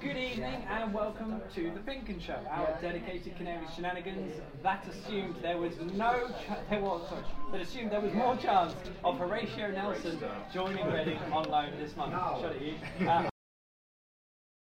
Good evening and welcome to the PinkUn Show, our dedicated Canary shenanigans that assumed there was no, ch- there was, sorry, that assumed there was more chance of Horatio Nelson joining Reading on loan this month. Shut it, you. Uh,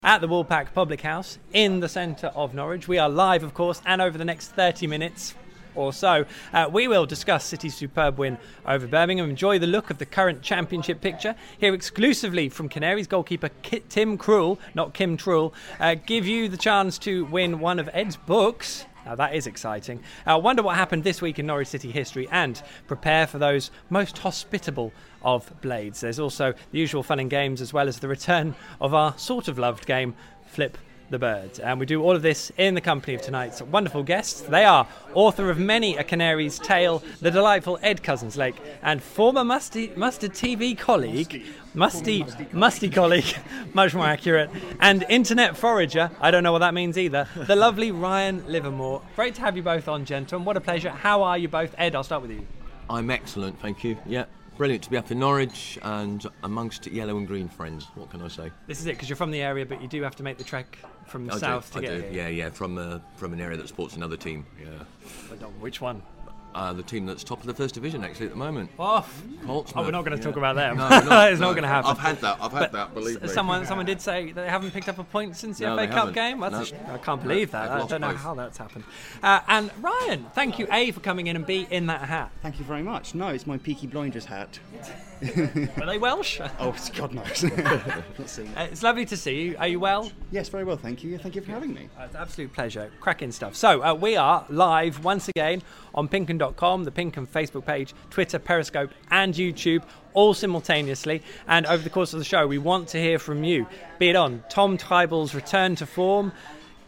at the Woolpack Public House in the centre of Norwich. We are live, of course, and over the next 30 minutes or so, uh, we will discuss City's superb win over Birmingham, enjoy the look of the current championship picture, hear exclusively from Canaries goalkeeper Tim Krul, not Kim Trull, uh, give you the chance to win one of Ed's books. Now that is exciting. Uh, wonder what happened this week in Norwich City history and prepare for those most hospitable of blades. There's also the usual fun and games as well as the return of our sort of loved game, Flip the birds. And we do all of this in the company of tonight's wonderful guests. They are author of many a Canary's Tale, the delightful Ed Couzens-Lake, and former Musty, Mustard TV colleague, Musty, Musty colleague, much more accurate, and internet forager, I don't know what that means either, the lovely Ryan Livermore. Great to have you both on, gentlemen. What a pleasure. How are you both? Ed, I'll start with you. I'm excellent, thank you. Yeah, brilliant to be up in Norwich and amongst yellow and green friends. What can I say? This is it, because you're from the area, but you do have to make the trek from the I south do, to I get do. here. Yeah, yeah, from uh, from an area that supports another team. Yeah, But which one? Uh, the team that's top of the first division actually at the moment. Oh, Portsmouth. oh we're not going to yeah. talk about them. No, we're not, not going to happen. I've had that. I've had But that. Believe me. S- Someone, someone did say they haven't picked up a point since the No, FA Cup haven't. game. That's No. a sh- I can't No, believe that. I don't know both. how that's happened. Uh, and Ryan, thank you A for coming in and B in that hat. Thank you very much. No, it's my Peaky Blinders hat. Are they Welsh? Uh, Oh, God knows. Not seen it. it's lovely to see you. Are you well? Yes, very well, thank you. Thank you for having me. Uh, It's an absolute pleasure. Cracking stuff. So, uh, we are live once again on pinkun.com, the PinkUn Facebook page, Twitter, Periscope, and YouTube, all simultaneously. And over the course of the show, we want to hear from you. Be it on Tom Trybull's return to form,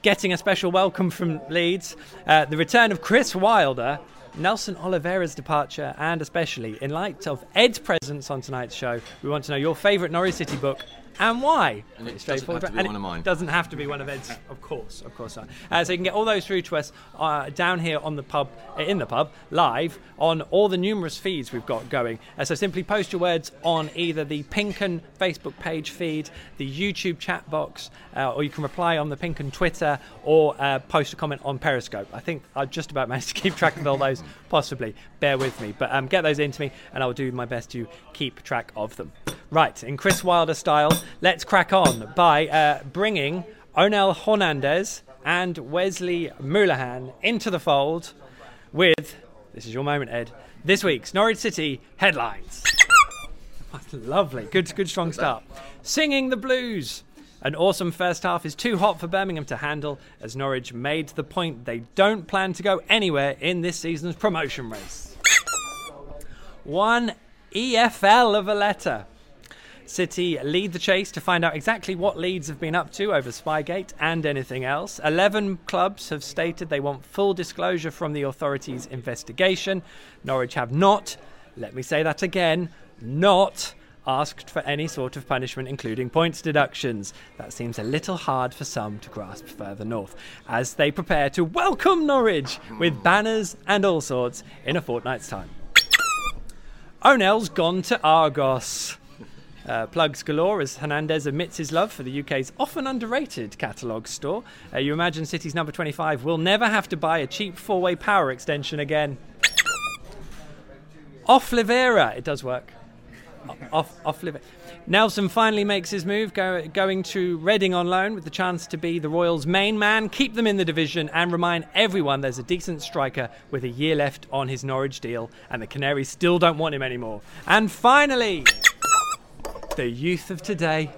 getting a special welcome from Leeds, uh, the return of Chris Wilder. Nelson Oliveira's departure, and especially in light of Ed's presence on tonight's show, we want to know your favourite Norwich City book and why. And it doesn't have straightforward. to be And one it of mine. Doesn't have to be one of Ed's, of course, of course not. Uh, so you can get all those through to us uh, down here on the pub, uh, in the pub, live on all the numerous feeds we've got going. Uh, so simply post your words on either the PinkUn Facebook page feed, the YouTube chat box, uh, or you can reply on the PinkUn Twitter or uh, post a comment on Periscope. I think I've just about managed to keep track of all those, possibly. Bear with me, but um, get those into me, and I'll do my best to keep track of them. Right, in Chris Wilder style, let's crack on by uh, bringing Onel Hernandez and Wes Hoolahan into the fold with, this is your moment, Ed, this week's Norwich City headlines. Lovely, good, good strong start. Singing the blues. An awesome first half is too hot for Birmingham to handle as Norwich made the point they don't plan to go anywhere in this season's promotion race. One EFL of a letter. City lead the chase to find out exactly what Leeds have been up to over Spygate and anything else. 11 clubs have stated they want full disclosure from the authorities' investigation. Norwich have not, let me say that again, not asked for any sort of punishment, including points deductions. That seems a little hard for some to grasp further north as they prepare to welcome Norwich with hmm. banners and all sorts in a fortnight's time. Onel's gone to Argos. Uh, plugs galore as Hernandez admits his love for the UK's often underrated catalogue store. Uh, you imagine City's number 25 will never have to buy a cheap four way power extension again. Off Livera, it does work. Off, off Livera. Nelson finally makes his move, go, going to Reading on loan with the chance to be the Royals' main man, keep them in the division, and remind everyone there's a decent striker with a year left on his Norwich deal, and the Canaries still don't want him anymore. And finally, the youth of today.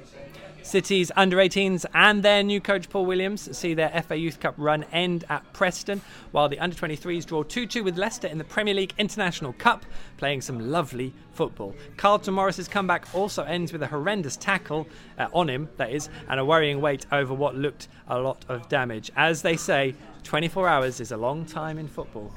City's under 18s and their new coach Paul Williams see their FA Youth Cup run end at Preston, while the under 23s draw 2 2 with Leicester in the Premier League International Cup, playing some lovely football. Carlton Morris's comeback also ends with a horrendous tackle uh, on him, that is, and a worrying wait over what looked a lot of damage. As they say, 24 hours is a long time in football.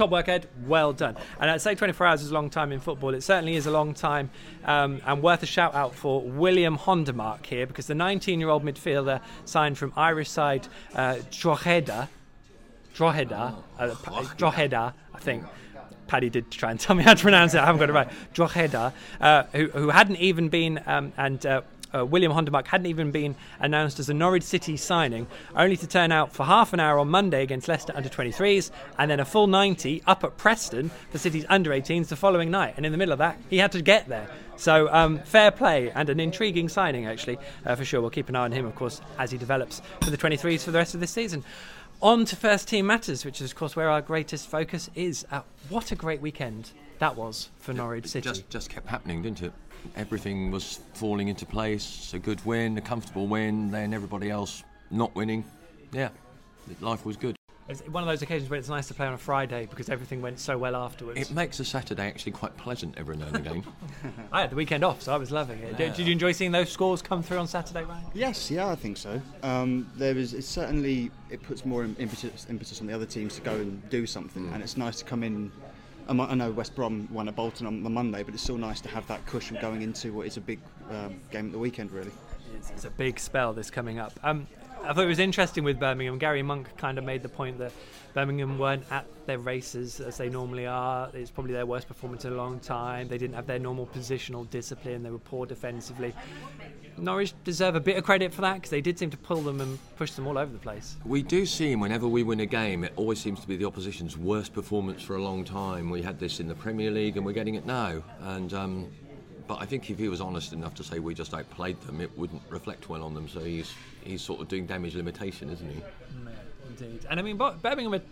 Top work, Ed. Well done. And I'd say 24 hours is a long time in football. It certainly is a long time, um, and worth a shout out for William Hondermarck here because the 19-year-old midfielder signed from Irish side uh, Drogheda, Drogheda, uh, Drogheda, I think. Paddy did try and tell me how to pronounce it. I haven't got it right. Drogheda, uh, who, who hadn't even been um, and. Uh, uh, William Hondermarck hadn't even been announced as a Norwich City signing, only to turn out for half an hour on Monday against Leicester under 23s, and then a full 90 up at Preston for City's under 18s the following night. And in the middle of that, he had to get there. So um, fair play and an intriguing signing, actually, uh, for sure. We'll keep an eye on him, of course, as he develops for the 23s for the rest of this season. On to first team matters, which is, of course, where our greatest focus is. Uh, what a great weekend that was for Norwich City. Just, just kept happening, didn't it? Everything was falling into place. A good win, a comfortable win, then everybody else not winning. Yeah, life was good. It's one of those occasions where it's nice to play on a Friday because everything went so well afterwards. It makes a Saturday actually quite pleasant every now and again. I had the weekend off, so I was loving it. Yeah. Did, did, you enjoy seeing those scores come through on Saturday, Ryan? Yes, yeah, I think so. Um, there is it certainly it puts more impetus, impetus on the other teams to go and do something, mm. and it's nice to come in I know West Brom won at Bolton on the Monday, but it's still nice to have that cushion going into what is a big um, game at the weekend, really. It's, a big spell this coming up. Um, I thought it was interesting with Birmingham. Gary Monk kind of made the point that Birmingham weren't at their races as they normally are. It's probably their worst performance in a long time. They didn't have their normal positional discipline. They were poor defensively. Norwich deserve a bit of credit for that because they did seem to pull them and push them all over the place. We do see whenever we win a game, it always seems to be the opposition's worst performance for a long time. We had this in the Premier League and we're getting it now. And um, but I think if he was honest enough to say we just outplayed them, it wouldn't reflect well on them. So he's he's sort of doing damage limitation, isn't he? indeed. And I mean, Birmingham are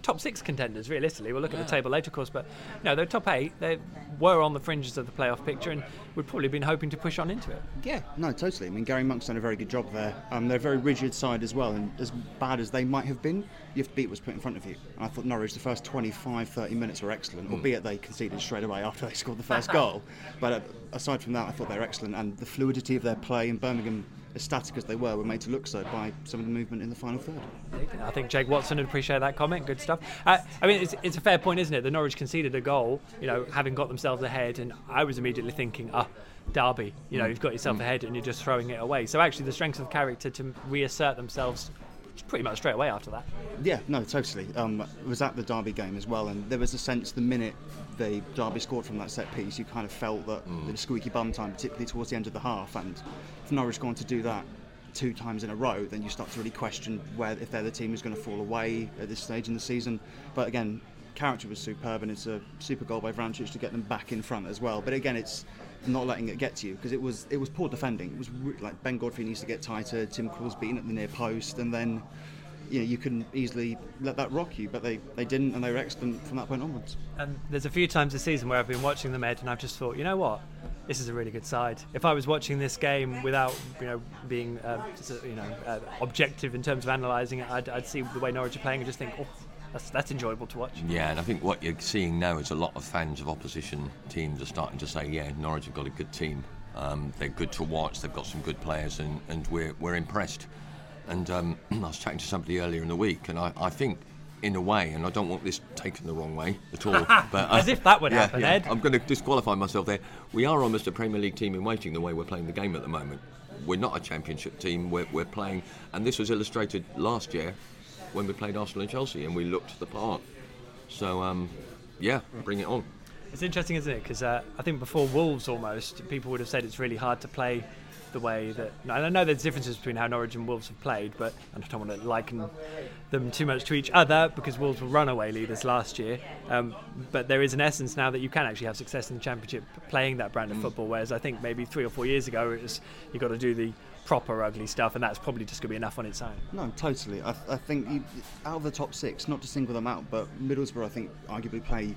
top six contenders, realistically. We'll look yeah. at the table later, of course, but you know, they're top eight. They were on the fringes of the playoff picture and would probably been hoping to push on into it. Yeah, no, totally. I mean, Gary Monk's done a very good job there. Um, they're a very rigid side as well, and as bad as they might have been, you have to beat what's put in front of you. And I thought Norwich, the first 25, 30 minutes were excellent, mm. albeit they conceded straight away after they scored the first goal. But uh, aside from that, I thought they were excellent, and the fluidity of their play in Birmingham as static as they were, were made to look so by some of the movement in the final third. I think Jake Watson would appreciate that comment. Good stuff. Uh, I mean, it's, it's, a fair point, isn't it? The Norwich conceded a goal, you know, having got themselves ahead, and I was immediately thinking, ah. Derby, you know, mm. you've got yourself mm. ahead and you're just throwing it away. So actually, the strength of character to reassert themselves pretty much straight away after that. Yeah, no, totally. Um, was at the Derby game as well, and there was a sense the minute the Derby scored from that set piece, you kind of felt that mm. the squeaky bum time, particularly towards the end of the half, and if Norwich going to do that two times in a row, then you start to really question where if they're the team who's going to fall away at this stage in the season. But again, character was superb, and it's a super goal by Vrancic to get them back in front as well. But again, it's not letting it get to you because it was it was poor defending. It was re- like Ben Godfrey needs to get tighter. Tim Krul's beaten at the near post, and then you know you can easily let that rock you. But they, they didn't, and they were excellent from that point onwards. And there's a few times this season where I've been watching them, Ed, and I've just thought, you know what, this is a really good side. If I was watching this game without you know being uh, you know uh, objective in terms of analysing it, I'd, I'd see the way Norwich are playing and just think, oh that's, that's enjoyable to watch. Yeah, and I think what you're seeing now is a lot of fans of opposition teams are starting to say, yeah, Norwich have got a good team. Um, they're good to watch. They've got some good players, and, and we're we're impressed. And um, I was chatting to somebody earlier in the week, and I, I think in a way, and I don't want this taken the wrong way at all. but as uh, if that would yeah, happen, yeah, Ed. I'm going to disqualify myself there. We are almost a Premier League team in waiting the way we're playing the game at the moment. We're not a Championship team. We're, we're playing, and this was illustrated last year when we played Arsenal and Chelsea, and we looked the part. So, um, yeah, bring it on. It's interesting, isn't it? Because uh, I think before Wolves, almost people would have said it's really hard to play the way that. And I know there's differences between how Norwich and Wolves have played, but I don't want to liken them too much to each other because Wolves were runaway leaders last year. Um, but there is an essence now that you can actually have success in the Championship playing that brand of mm. football, whereas I think maybe three or four years ago it was you got to do the proper ugly stuff, and that's probably just going to be enough on its own. No, totally. I, I think you, out of the top six, not to single them out, but Middlesbrough, I think, arguably play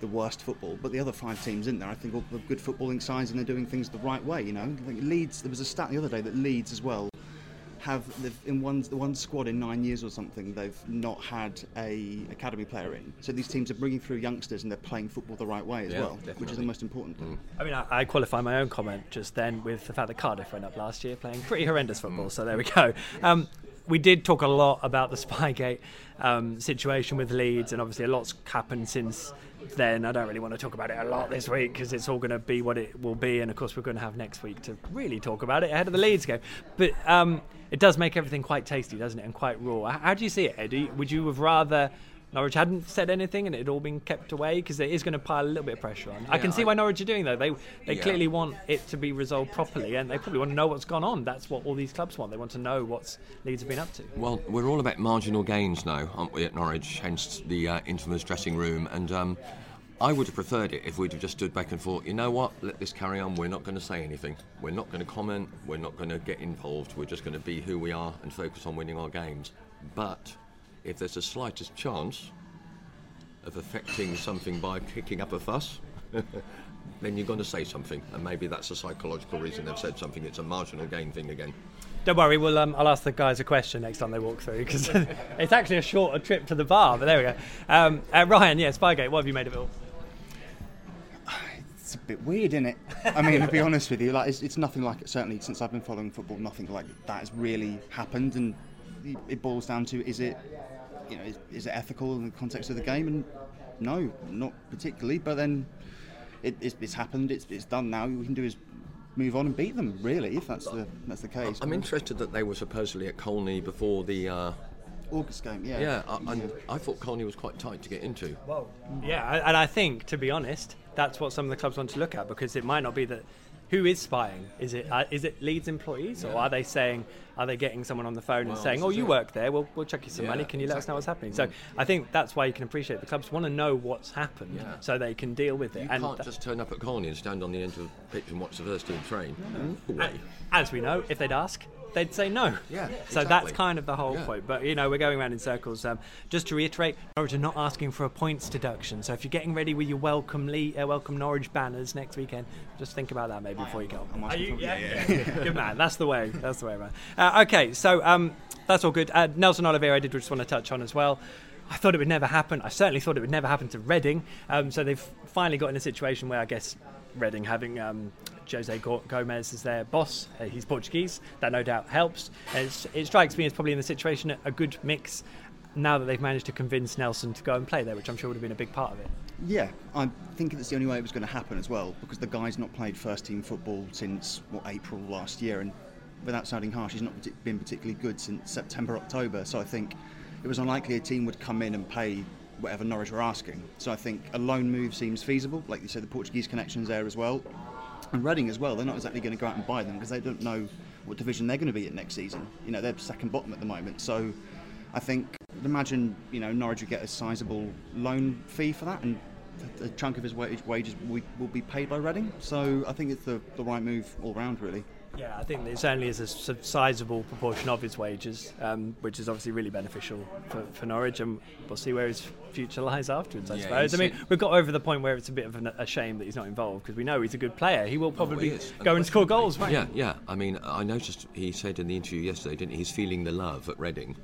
the worst football, but the other five teams in there, I think, are good footballing sides and they're doing things the right way. You know, like Leeds. There was a stat the other day that Leeds as well have in one the one squad in nine years or something they've not had a academy player in. So these teams are bringing through youngsters and they're playing football the right way as yeah, well, definitely. which is the most important. Mm. I mean, I, I, qualify my own comment just then with the fact that Cardiff went up last year playing pretty horrendous football. Mm. So there we go. Um, we did talk a lot about the Spygate um, situation with Leeds, and obviously a lot's happened since then. I don't really want to talk about it a lot this week because it's all going to be what it will be, and of course we're going to have next week to really talk about it ahead of the Leeds game. But um, it does make everything quite tasty, doesn't it, and quite raw. How, do you see it, Eddie? Would you have rather Norwich hadn't said anything and it had all been kept away because it is going to pile a little bit of pressure on. I can see why Norwich are doing though. They they Yeah. clearly want it to be resolved properly and they probably want to know what's gone on. That's what all these clubs want. They want to know what Leeds have been up to. Well, we're all about marginal gains now, aren't we, at Norwich? Hence the uh, infamous dressing room. And um, I would have preferred it if we'd have just stood back and thought, you know what, let this carry on. We're not going to say anything. We're not going to comment. We're not going to get involved. We're just going to be who we are and focus on winning our games. But if there's the slightest chance of affecting something by kicking up a fuss, then you're going to say something. And maybe that's a psychological reason they've said something. It's a marginal gain thing again. Don't worry, we'll, um, I'll ask the guys a question next time they walk through because it's actually a shorter trip to the bar. But there we go. Um, uh, Ryan, yeah, Spygate. What have you made of it all? It's a bit weird, isn't it? I mean, to be honest with you, like it's, it's nothing like it. Certainly, since I've been following football, nothing like that has really happened. And it- boils down to: is it, you know, is, is it ethical in the context of the game? And no, not particularly. But then it, it's, it's happened. It's, it's done now. All we can do is move on and beat them. Really, if that's the that's the case. I'm interested that they were supposedly at Colney before the. Uh, August game, yeah. yeah, I, I, I thought Colney was quite tight to get into. Well, yeah, and I think, to be honest, that's what some of the clubs want to look at because it might not be that. Who is spying? Is it uh, is it Leeds employees, or are they saying are they getting someone on the phone and saying, "Oh, you it. work there. We'll we'll check you some Yeah, money. Can you let us know what's happening?" So I think that's why you can appreciate the clubs want to know what's happened, Yeah. so they can deal with it. You and can't tha- just turn up at Colney and stand on the end of the pitch and watch the first team train. No way. as we know, if they'd ask, they'd say no. Yeah, So that's kind of the whole Yeah. point. But you know, we're going around in circles. Um, just to reiterate, Norwich are not asking for a points deduction. So if you're getting ready with your welcome Le- uh, welcome Norwich banners next weekend, just think about that maybe before you go. I'm Are you? for- Yeah, good man. That's the way. That's the way around. Uh, okay, so um, that's all good. Uh, Nelson Oliveira, I did just want to touch on as well. I thought it would never happen. I certainly thought it would never happen to Reading. Um, so they've finally got in a situation where I guess Reading having um, Jose Gomes as their boss, uh, he's Portuguese. That no doubt helps. It strikes me as probably in the situation a good mix. Now that they've managed to convince Nelson to go and play there, which I'm sure would have been a big part of it. Yeah, I think that's the only way it was going to happen as well, because the guy's not played first team football since what April last year, and without sounding harsh, he's not been particularly good since September, October. So I think it was unlikely a team would come in and pay whatever Norwich were asking. So I think a loan move seems feasible. Like you said, the Portuguese connections there as well, and Reading as well. They're not exactly going to go out and buy them because they don't know what division they're going to be in next season. You know, they're second bottom at the moment. So I think imagine you know Norwich would get a sizable loan fee for that, and a chunk of his wages will, will be paid by Reading. So I think it's the, the right move all round, really. Yeah, I think it certainly is a sizable proportion of his wages, um, which is obviously really beneficial for, for Norwich, and we'll see where his future lies afterwards. I Yeah, suppose. I mean, we've got over the point where it's a bit of an, a shame that he's not involved because we know he's a good player. He will probably Oh, is. go and score goals, right? Yeah, yeah. I mean, I noticed he said in the interview yesterday, didn't he? He's feeling the love at Reading.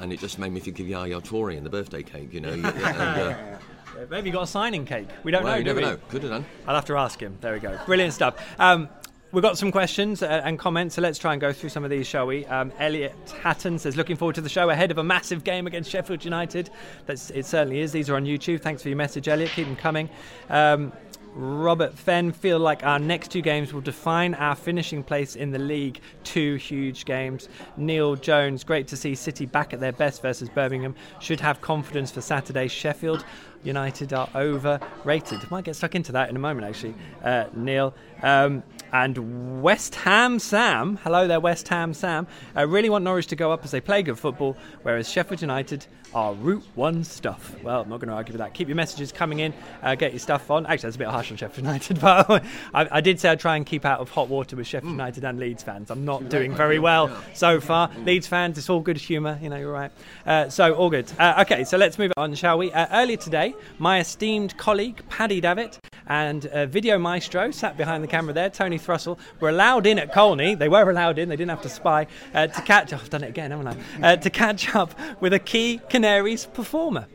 And it just made me think of Yaya Toure and the birthday cake, you know. and, uh, Maybe he got a signing cake. We don't well, know. you do never we? know. Could have done. I'll have to ask him. There we go. Brilliant stuff. Um, we've got some questions uh, and comments, so let's try and go through some of these, shall we? Um, Elliot Hatton says, looking forward to the show ahead of a massive game against Sheffield United. That's, it certainly is. These are on YouTube. Thanks for your message, Elliot. Keep them coming. Um, Robert Fenn feel like our next two games will define our finishing place in the league. Two huge games. Neil Jones, great to see City back at their best versus Birmingham. Should have confidence for Saturday. Sheffield United are overrated. Might get stuck into that in a moment, actually. Uh, Neil. Um, and West Ham Sam, hello there, West Ham Sam. I really want Norwich to go up as they play good football, whereas Sheffield United are Route One stuff. Well, I'm not going to argue with that. Keep your messages coming in, uh, get your stuff on. Actually, that's a bit harsh on Sheffield United, but I, I did say I'd try and keep out of hot water with Sheffield United and Leeds fans. I'm not doing very well so far. Leeds fans, it's all good humour, you know, you're right. Uh, so, all good. Uh, okay, so let's move on, shall we? Uh, earlier today, my esteemed colleague, Paddy Davitt, and uh, Video Maestro, sat behind the camera there, Tony Thrussell, were allowed in at Colney. They were allowed in, they didn't have to spy, uh, to catch, oh, I've done it again, haven't I? Uh, to catch up with a key Canaries performer.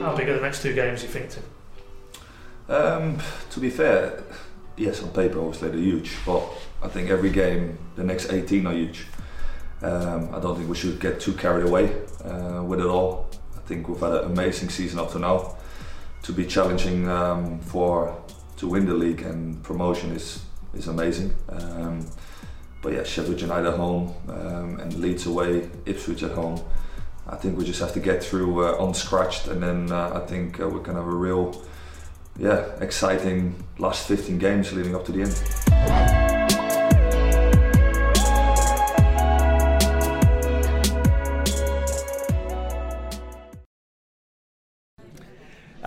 How big are the next two games, you think, Tim? Um, to be fair, yes, on paper obviously they're huge, but I think every game, the next 18 are huge. Um, I don't think we should get too carried away uh, with it all. I think we've had an amazing season up to now. To be challenging um, for to win the league and promotion is is amazing. Um, but yeah, Sheffield United at home um, and Leeds away, Ipswich at home. I think we just have to get through uh, unscratched, and then uh, I think uh, we can have a real, yeah, exciting last 15 games leading up to the end.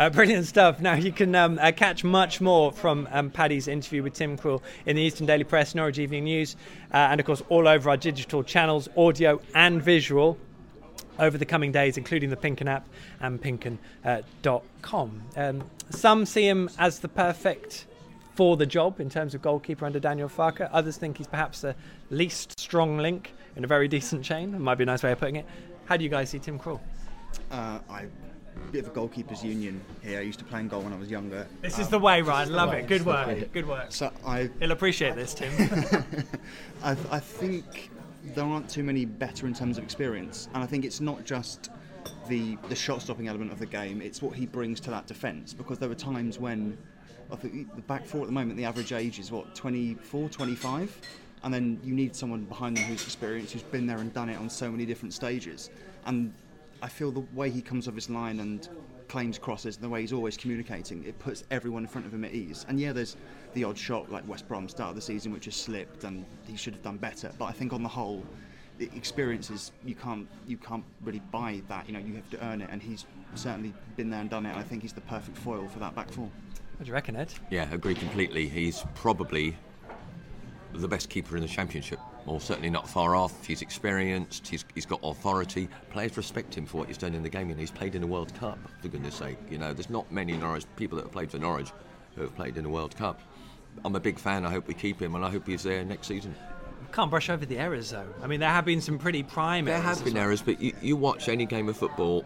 Uh, brilliant stuff. Now you can um, uh, catch much more from um, Paddy's interview with Tim Krul in the Eastern Daily Press, Norwich Evening News, uh, and of course all over our digital channels, audio and visual, over the coming days, including the PinkUn app and PinkUn.com. Um, some see him as the perfect for the job in terms of goalkeeper under Daniel Farke. Others think he's perhaps the least strong link in a very decent chain. Might be a nice way of putting it. How do you guys see Tim Krul? Uh, I bit of a goalkeepers union here. I used to play in goal when I was younger. This is the way, Ryan. Love it. Good work. Good work. So I, He'll appreciate this, Tim. I, I think there aren't too many better in terms of experience, and I think it's not just the the shot stopping element of the game. It's what he brings to that defence because there were times when I think the back four at the moment the average age is what 24, 25, and then you need someone behind them who's experienced, who's been there and done it on so many different stages, and I feel the way he comes off his line and claims crosses and the way he's always communicating, it puts everyone in front of him at ease. And yeah, there's the odd shot like West Brom start of the season which has slipped and he should have done better. But I think on the whole, the experiences you can't you can't really buy that. You know, you have to earn it, and he's certainly been there and done it. I think he's the perfect foil for that back four. What do you reckon, Ed? Yeah, agree completely. He's probably the best keeper in the championship, or certainly not far off. He's experienced. He's, he's got authority. Players respect him for what he's done in the game, and he's played in a World Cup. For goodness' sake, you know, there's not many Norwich people that have played for Norwich who have played in a World Cup. I'm a big fan. I hope we keep him, and I hope he's there next season. Can't brush over the errors, though. I mean, there have been some pretty prime There have been well. errors, but you, you watch any game of football,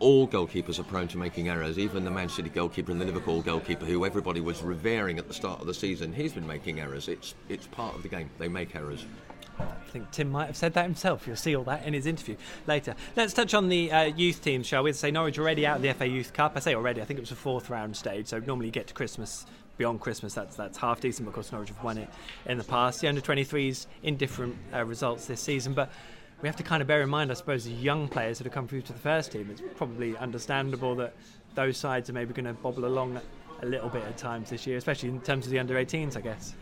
all goalkeepers are prone to making errors. Even the Man City goalkeeper and the Liverpool goalkeeper, who everybody was revering at the start of the season, he's been making errors. It's it's part of the game. They make errors. I think Tim might have said that himself. You'll see all that in his interview later. Let's touch on the uh, youth teams, shall we? Say Norwich already out of the FA Youth Cup. I say already. I think it was a fourth round stage. So normally you get to Christmas. Beyond Christmas, that's that's half decent. Of course, Norwich have won it in the past. The under 23s in different uh, results this season, but we have to kind of bear in mind, I suppose, the young players that have come through to the first team. It's probably understandable that those sides are maybe going to bobble along a little bit at times this year, especially in terms of the under 18s, I guess.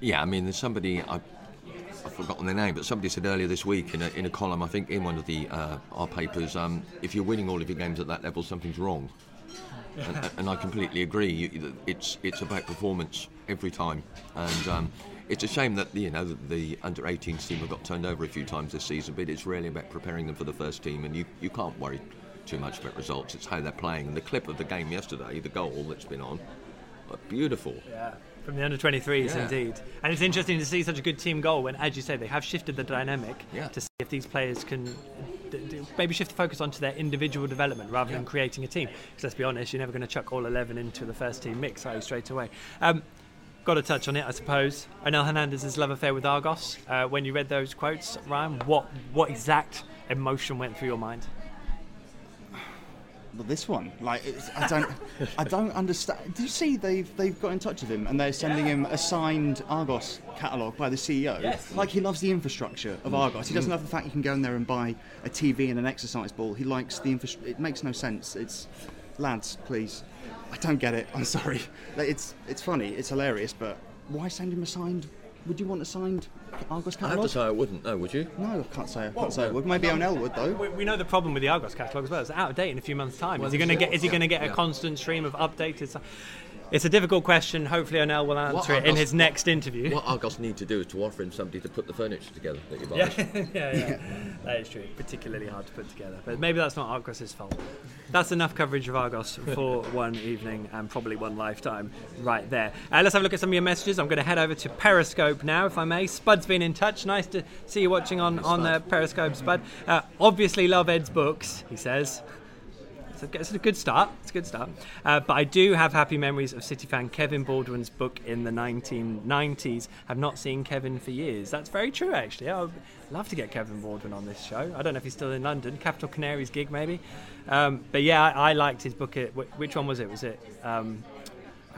Yeah, I mean, there's somebody I, I've forgotten their name, but somebody said earlier this week in a, in a column, I think in one of the uh, our papers, um, if you're winning all of your games at that level, something's wrong. and, and I completely agree. It's it's about performance every time, and um, it's a shame that you know the, the under 18s team have got turned over a few times this season. But it's really about preparing them for the first team, and you, you can't worry too much about results. It's how they're playing. And the clip of the game yesterday, the goal that's been on, uh, beautiful. Yeah. From the under 23s, Yeah. indeed. And it's interesting to see such a good team goal when, as you say, they have shifted the dynamic Yeah. to see if these players can maybe shift the focus onto their individual development rather than creating a team. Because let's be honest, you're never going to chuck all 11 into the first team mix, are you, straight away? Um, Got to touch on it, I suppose. Onel Hernandez's love affair with Argos. Uh, when you read those quotes, Ryan, what what exact emotion went through your mind? Well, this one, like, it's, I don't, I don't understand. Do you see they've they've got in touch with him and they're sending him a signed Argos catalogue by the CEO? Yes. Like he loves the infrastructure of Argos. He doesn't love the fact you can go in there and buy a TV and an exercise ball. He likes the infrastructure. It makes no sense. It's, lads, please, I don't get it. I'm sorry. Like, It's it's funny. It's hilarious, but why send him a signed? Would you want a signed Argos catalogue? I have to catalogue? say I wouldn't. No, would you? No, I can't say. I can't say. I would. Maybe Onel would though. We, we know the problem with the Argos catalogue as well. It's out of date in a few months' time. Well, is he going to get? Is he it. going to get a constant stream of updated stuff? It's a difficult question. Hopefully, Onel will answer What it in his next interview. What Argos need to do is to offer him somebody to put the furniture together that you buy. Yeah, yeah, yeah. that is true. Particularly hard to put together, but maybe that's not Argos's fault. That's enough coverage of Argos for one evening and probably one lifetime, right there. Uh, let's have a look at some of your messages. I'm going to head over to Periscope now, if I may. Spud's been in touch. Nice to see you watching on on uh, Periscope, Spud. Uh, obviously, love Ed's books. He says. It's a, good start. It's a good start. Uh, but I do have happy memories of City fan Kevin Baldwin's book in the 1990s. Have not seen Kevin for years. That's very true, actually. I would love to get Kevin Baldwin on this show. I don't know if he's still in London. Capital Canaries gig, maybe. Um, but yeah, I, I liked his book. Wh- which one was it? Was it? Um,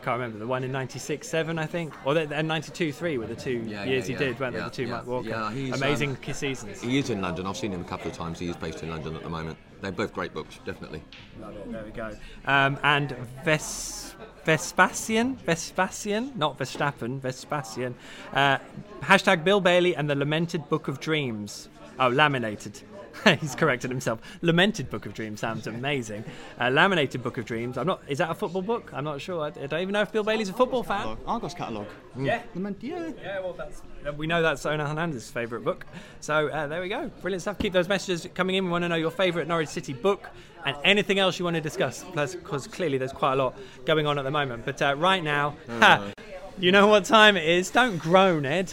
can't remember the one in '96, seven, I think, or the, and '92, three were the two Yeah, years yeah, he did, weren't Yeah, they? The two. Mike Walker, Yeah, amazing um, seasons. He is in London. I've seen him a couple of times. He is based in London at the moment. They're both great books, definitely. Love it. There we go. Um, and Ves- Vespasian, Vespasian, not Verstappen, Vespasian. Uh, hashtag Bill Bailey and the Lamented Book of Dreams. Oh, laminated. He's corrected himself. Lamented Book of Dreams sounds amazing. Uh, laminated Book of Dreams. I'm not. Is that a football book? I'm not sure. I, I don't even know if Bill Bailey's a football fan. Argos catalogue. Yeah. Lament- yeah. Yeah, well, that's we know that's Onel Hernandez's favourite book. So uh, there we go, brilliant stuff. Keep those messages coming in. We want to know your favourite Norwich City book and anything else you want to discuss, because clearly there's quite a lot going on at the moment. But uh, right now, ha, you know what time it is. Don't groan, Ed.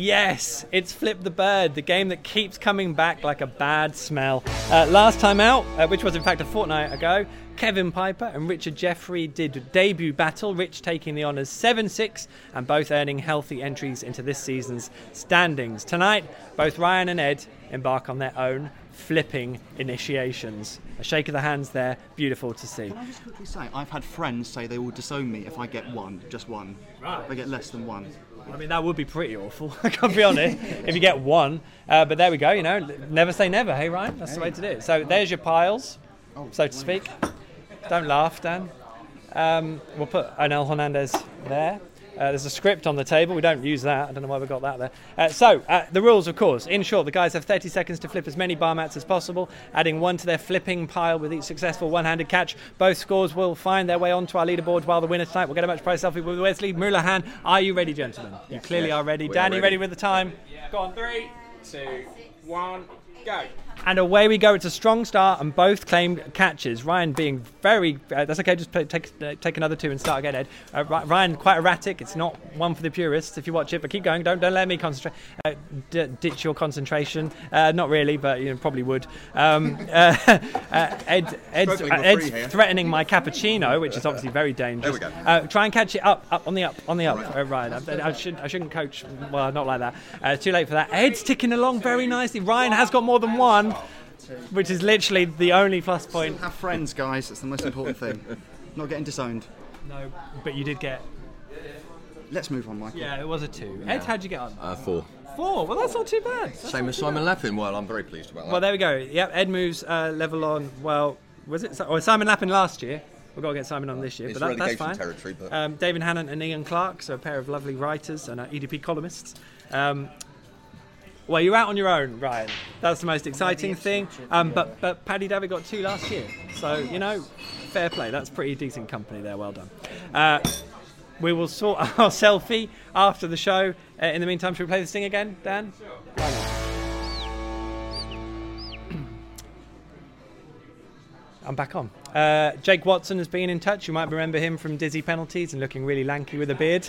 Yes, it's Flip the Bird, the game that keeps coming back like a bad smell. Uh, last time out, uh, which was in fact a fortnight ago, Kevin Piper and Richard Jeffrey did debut battle, Rich taking the honours 7 6 and both earning healthy entries into this season's standings. Tonight, both Ryan and Ed embark on their own flipping initiations. A shake of the hands there, beautiful to see. Can I just quickly say, I've had friends say they will disown me if I get one, just one. Right. If I get less than one. I mean, that would be pretty awful, I can't be honest, if you get one. Uh, but there we go, you know, never say never, hey, Ryan? That's the way to do it. So there's your piles, so to speak. Don't laugh, Dan. Um, we'll put Onel Hernandez there. Uh, there's a script on the table. We don't use that. I don't know why we got that there. Uh, so, uh, the rules, of course. In short, the guys have 30 seconds to flip as many bar mats as possible, adding one to their flipping pile with each successful one handed catch. Both scores will find their way onto our leaderboard while the winner tonight will get a much prize selfie with Wes Hoolahan. Are you ready, gentlemen? You clearly are ready. we are Dan, ready. ready with the time? Go on, three, two, one, go. And away we go. It's a strong start, and both claim catches. Ryan being very. Uh, that's okay. Just play, take uh, take another two and start again, Ed. Uh, Ryan quite erratic. It's not one for the purists if you watch it, but keep going. Don't don't let me concentrate. Uh, d- ditch your concentration. Uh, not really, but you know, probably would. Um, uh, Ed Ed's, Ed's threatening my cappuccino, which is obviously very dangerous. There we go. Uh, try and catch it up, up on the up, on the up. Uh, Ryan, I, I should I shouldn't coach. Well, not like that. Uh, too late for that. Ed's ticking along very nicely. Ryan has got more than one which is literally the only plus point. Have friends, guys. That's the most important thing. Not getting disowned. No, but you did get. Let's move on, Michael. Yeah, it was a two. Ed, how'd you get on? Uh, four. Four. Well, that's not too bad. Same as Simon Lappin. Well, I'm very pleased about that. Well, there we go. Yep, Ed moves uh, level on. Well, was it? Or Simon Lappin last year. We've got to get Simon on this year, it's but that, that's relegation fine. territory, but Um, David Hannon and Ian Clark, so a pair of lovely writers and uh, EDP columnists. Um, well, you're out on your own, Ryan. That's the most exciting thing. Um, but but Paddy Davitt got two last year, so you know, fair play. That's pretty decent company there. Well done. Uh, we will sort our selfie after the show. Uh, in the meantime, should we play this thing again, Dan? I'm back on. Uh, Jake Watson has been in touch. You might remember him from Dizzy Penalties and looking really lanky with a beard.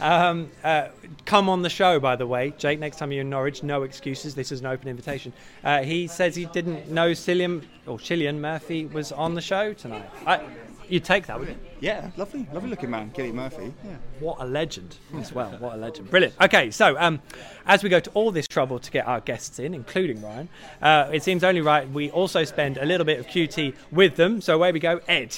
Um, uh, come on the show, by the way, Jake. Next time you're in Norwich, no excuses. This is an open invitation. Uh, he says he didn't know Cillian or Cillian Murphy was on the show tonight. I, you'd take that, wouldn't you? Yeah, lovely, lovely looking man, Gilly Murphy. Yeah. What a legend as well. What a legend. Brilliant. Okay, so um, as we go to all this trouble to get our guests in, including Ryan, uh, it seems only right we also spend a little bit of QT with them. So away we go. Ed,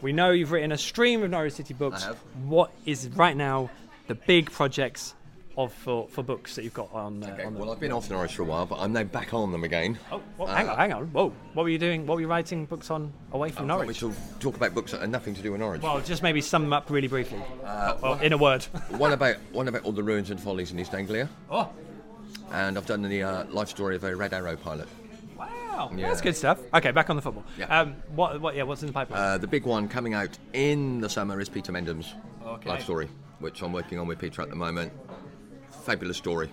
we know you've written a stream of Norwich City books. I have. What is right now the big projects of for, for books that you've got on, uh, Okay, on well, I've been off Norwich for a while, but I'm now back on them again. Oh, well, hang on, hang on. Whoa, what were you doing? What were you writing books on away from I thought we Norwich? shall talk about books that have nothing to do with Norwich. Well, just maybe sum them up really briefly, Well, in a word. one about one about all the ruins and follies in East Anglia, oh, and I've done the uh, life story of a Red Arrow pilot. wow, Yeah. that's good stuff. Okay, back on the football. Yeah. Um, what, what, yeah, what's in the pipeline? Uh, the big one coming out in the summer is Peter Mendham's Okay. life story, which I'm working on with Peter at the moment. Fabulous story.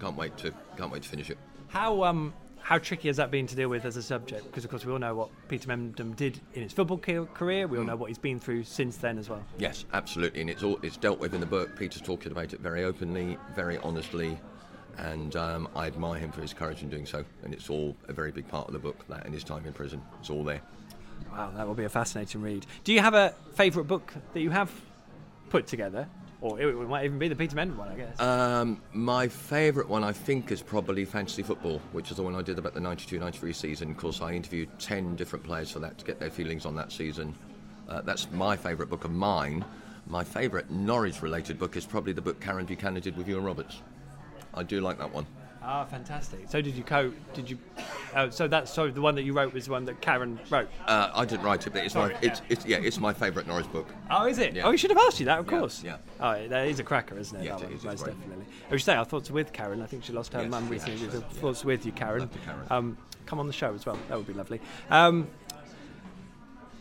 Can't wait to can't wait to finish it. How um how tricky has that been to deal with as a subject? Because of course we all know what Peter Mendham did in his football ca- career. We all know what he's been through since then as well. Yes, absolutely, and it's all it's dealt with in the book. Peter's talking about it very openly, very honestly, and um, I admire him for his courage in doing so. And it's all a very big part of the book. That and his time in prison, it's all there. Wow, that will be a fascinating read. Do you have a favourite book that you have put together? Or it, might even be the Peter Mendham one, I guess. Um, my favourite one, I think, is probably Fantasy Football, which is the one I did about the 92 93 season. Of course, I interviewed 10 different players for that to get their feelings on that season. Uh, that's my favourite book of mine. My favourite Norwich related book is probably the book Karen Buchanan did with Iwan Roberts. I do like that one. Ah, fantastic. So did you co? Did you? Uh, so that's so the one that you wrote was the one that Karen wrote. Uh, I didn't write it, but it's Sorry, my it's, it's yeah it's my favourite Norwich book. Oh, is it? Yeah. Oh, we should have asked you that, of Yeah, course. yeah. Oh, that is a cracker, isn't it? Yeah, that it one, is, it's most definitely. I should say, our thoughts are with Karen. I think she lost her Yes, mum yeah, recently. so- Our thoughts with you, Karen. Karen. Um, come on the show as well. That would be lovely. Um,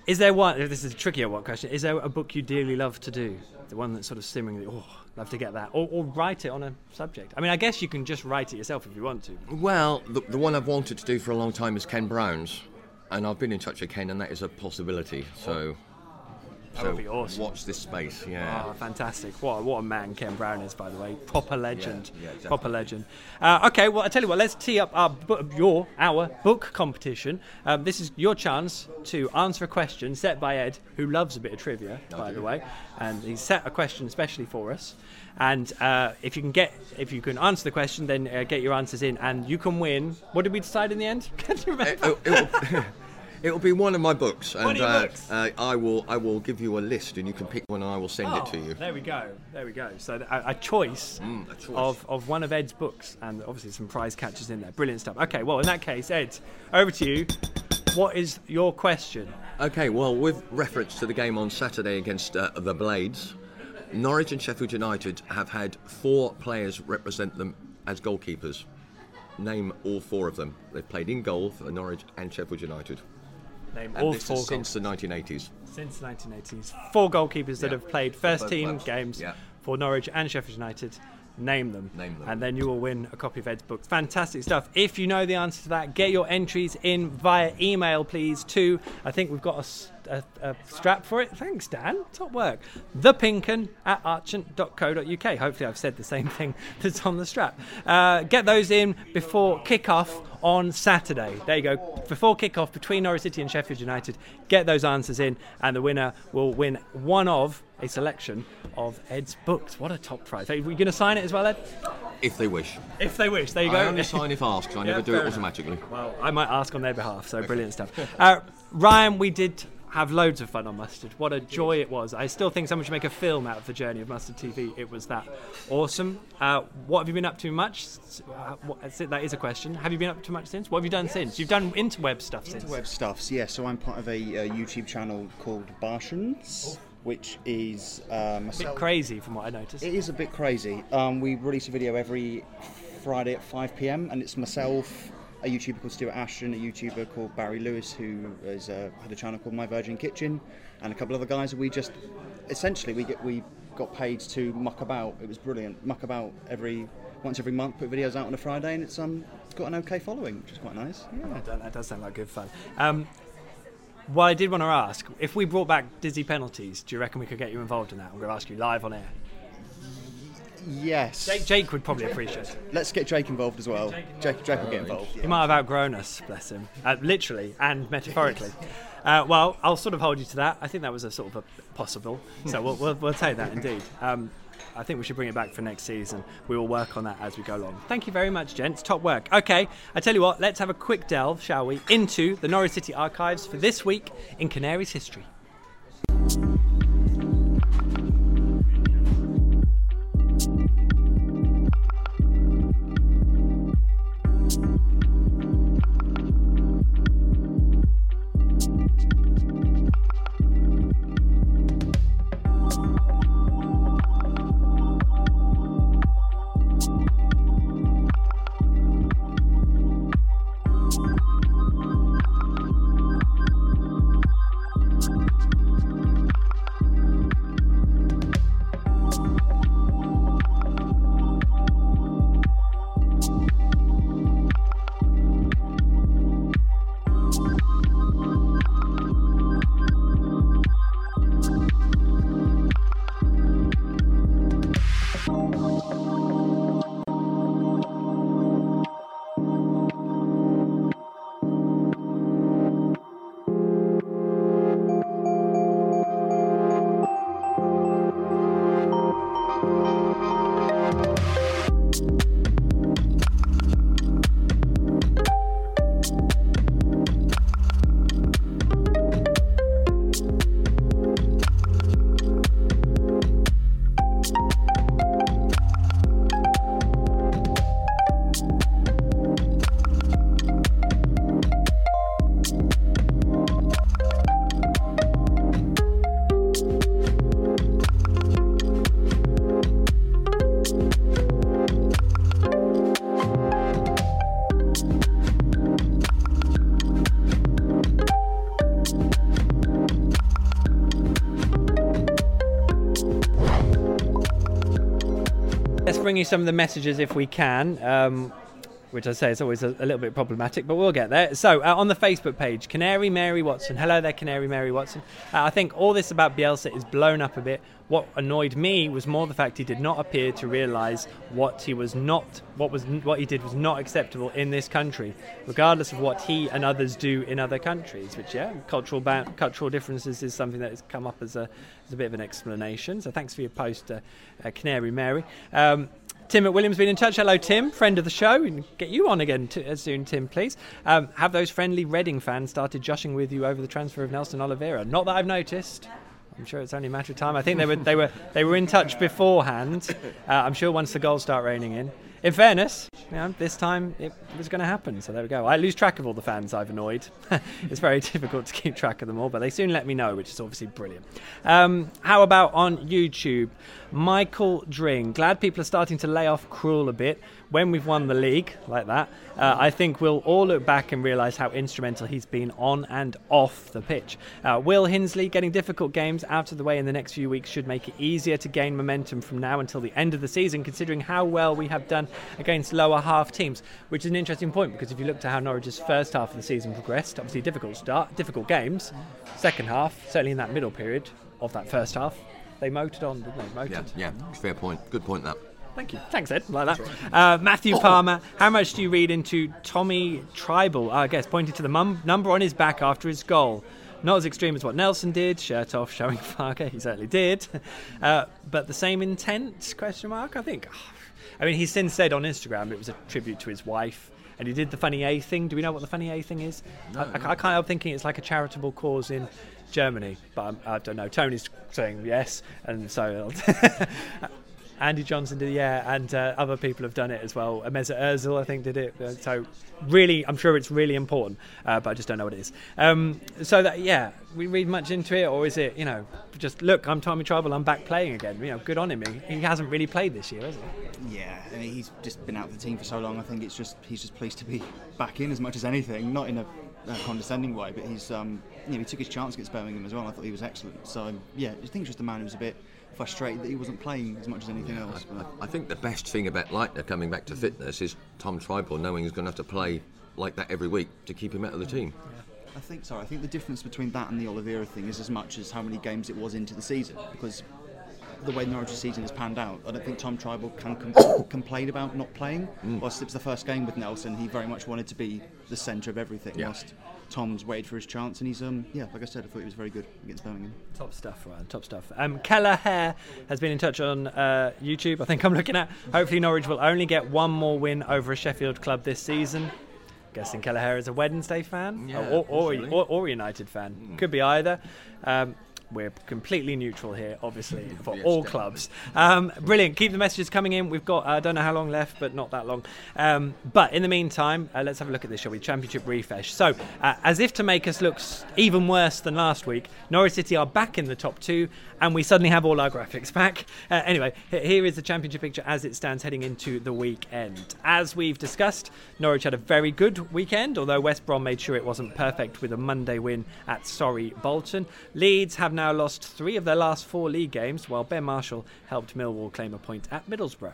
is there one? This is a trickier one question. Is there a book you dearly love to do? The one that's sort of seemingly, oh, love to get that, or, or write it on a subject. I mean, I guess you can just write it yourself if you want to. Well, the, the one I've wanted to do for a long time is Ken Brown's, and I've been in touch with Ken, and that is a possibility. So, That so would be awesome. watch this space. Yeah. Oh, fantastic! What a, what a man Ken Brown is, by the way. Proper legend. yeah, definitely. Proper legend. Uh, okay, well, I tell you what. Let's tee up our bu- your our book competition. Um, this is your chance to answer a question set by Ed, who loves a bit of trivia, by the way, and he's set a question especially for us. And uh, if you can get, if you can answer the question, then uh, get your answers in, and you can win. What did we decide in the end? Can you remember? It, will it'll be one of my books, and One of your uh, books? uh, I will I will give you a list, and you can pick one, and I will send it to Oh, you. There we go. There we go. So a, a choice, Mm, a choice. Of, of one of Ed's books, and obviously some prize catches in there. Brilliant stuff. Okay, well in that case, Ed, over to you. What is your question? Okay, well, with reference to the game on Saturday against uh, the Blades, Norwich and Sheffield United have had four players represent them as goalkeepers. Name all four of them. They've played in goal for Norwich and Sheffield United. Name And all four since the 1980s. since the 1980s. Four goalkeepers that Yeah. have played first team clubs. games Yeah. for Norwich and Sheffield United. Name them. Name them. And then you will win a copy of Ed's book. Fantastic stuff. If you know the answer to that, get your entries in via email, please, to, I think we've got a a, a strap for it. Thanks, Dan. Top work. The Thepinkun at archant.co.uk. Hopefully, I've said the same thing that's on the strap. Uh, get those in before kick-off on Saturday. There you go. Before kick-off between Norwich City and Sheffield United, get those answers in, and the winner will win one of a selection of Ed's books. What a top prize. Are you going to sign it as well, Ed? If they wish. If they wish. There you go. I only sign if asked, I Yeah, never do it automatically. Well, I might ask on their behalf, so brilliant stuff. Uh, Ryan, we did have loads of fun on Mustard. What a joy it was. I still think someone should make a film out of the journey of Mustard TV. It was that awesome. Uh, what have you been up to much? Uh, what- it, that is a question. Have you been up to much since? What have you done since? You've done interweb stuff since. Web stuffs, yeah. So I'm part of a, uh YouTube channel called Barshens, which is um, A bit crazy from what I noticed. It is a bit crazy. Um, we release a video every Friday at 5 pm, and it's myself, a YouTuber called Stuart Ashen, a YouTuber called Barry Lewis, who has uh, had a channel called My Virgin Kitchen, and a couple other guys. We just essentially we get we got paid to muck about. It was brilliant. Muck about every once every month, put videos out on a Friday, and it's um it's got an okay following, which is quite nice. Yeah. That, does- sound like good fun. Um, what I did want to ask, if we brought back Dizzy penalties, do you reckon we could get you involved in that? I'm going to ask you live on air. Yes. Jake, Jake would probably appreciate it. Let's get Jake involved as well. Jake, Jake will get involved. He might have outgrown us, bless him, uh, literally and metaphorically. Uh, well, I'll sort of hold you to that. I think that was a sort of a possible, so we'll, we'll, we'll take that indeed. Um, I think we should bring it back for next season. We will work on that as we go along. Thank you very much, gents. Top work. Okay, I tell you what, let's have a quick delve, shall we, into the Norwich City archives for this week in Canaries history. You some of the messages if we can. Um, which I say is always a, little bit problematic, but we'll get there. So, uh, on the Facebook page, Canary Mary Watson. Hello there, Canary Mary Watson. Uh, I think all this about Bielsa is blown up a bit. What annoyed me was more the fact he did not appear to realise what he was not, what was what he did was not acceptable in this country, regardless of what he and others do in other countries. Which, yeah, cultural ba- cultural differences is something that has come up as a as a bit of an explanation. So, thanks for your post, uh, uh Canary Mary. Um, Tim at Williams been in touch. Hello, Tim, friend of the show. Get you on again t- uh, soon, Tim, please. Um, have those friendly Reading fans started joshing with you over the transfer of Nelson Oliveira? Not that I've noticed. I'm sure it's only a matter of time. I think they were they were they were in touch beforehand. Uh, I'm sure once the goals start raining in. In fairness, you know, this time it was going to happen. So there we go. I lose track of all the fans I've annoyed. it's very difficult to keep track of them all, but they soon let me know, which is obviously brilliant. Um, how about on YouTube? Michael Dring. Glad people are starting to lay off Krul a bit when we've won the league like that. Uh, I think we'll all look back and realise how instrumental he's been on and off the pitch. Uh, Will Hinsley getting difficult games out of the way in the next few weeks should make it easier to gain momentum from now until the end of the season, considering how well we have done against lower half teams, which is an interesting point because if you look to how Norwich's first half of the season progressed, obviously difficult start, difficult games. Second half, certainly in that middle period of that first half, they motored on, didn't they? Motored. Yeah, yeah, fair point. Good point that. Thank you. Thanks, Ed. Like that. Uh, Matthew Palmer, how much do you read into Tommy Trybull? I guess pointing to the mum- number on his back after his goal. Not as extreme as what Nelson did, shirt off, showing Farke. He certainly did, uh, but the same intent? Question mark. I think. I mean, he's since said on Instagram it was a tribute to his wife, and he did the funny A thing. Do we know what the funny A thing is? No, I, I, I kind of thinking it's like a charitable cause in Germany, but I'm, I do not know. Tony's saying yes, and so Andy Johnson did, yeah, and uh, other people have done it as well. Mesut Ozil, I think, did it. Uh, so really, I'm sure it's really important, uh, but I just don't know what it is. Um, so that, yeah, we read much into it, or is it, you know, just look, I'm Tommy Trybull, I'm back playing again. You know, good on him. He, he hasn't really played this year, has he? Yeah, I mean, he's just been out of the team for so long. I think it's just he's just pleased to be back in as much as anything, not in a, a condescending way, but he's um, you know, he took his chance against Birmingham as well. I thought he was excellent. So yeah, I think it's just the man who's a bit frustrated that he wasn't playing as much as anything yeah, else. I, I, think the best thing about Leitner coming back to fitness is Tom Trybull knowing he's going to have to play like that every week to keep him out of the team. I think so. I think the difference between that and the Oliveira thing is as much as how many games it was into the season. Because the way Norwich's season has panned out, I don't think Tom Trybull can com- complain about not playing. Mm. Whilst it was the first game with Nelson, he very much wanted to be the centre of everything. Yeah. Whilst Tom's waited for his chance, and he's um yeah, like I said, I thought he was very good against Birmingham. Top stuff, Ryan. Top stuff. Um, Keller Hare has been in touch on uh, YouTube. I think I'm looking at. Hopefully, Norwich will only get one more win over a Sheffield club this season. Guessing Kelleher is a Wednesday fan yeah, or, or, or, or, United fan. Mm. Could be either. Um, we're completely neutral here, obviously, for yes, all definitely. clubs. Um, brilliant. Keep the messages coming in. We've got, I uh, don't know how long left, but not that long. Um, but in the meantime, uh, let's have a look at this, shall we? Championship refresh. So, uh, as if to make us look even worse than last week, Norwich City are back in the top two, and we suddenly have all our graphics back. Uh, anyway, here is the championship picture as it stands heading into the weekend. As we've discussed, Norwich had a very good weekend, although West Brom made sure it wasn't perfect with a Monday win at Sorry Bolton. Leeds have now now lost three of their last four league games, while Ben Marshall helped Millwall claim a point at Middlesbrough.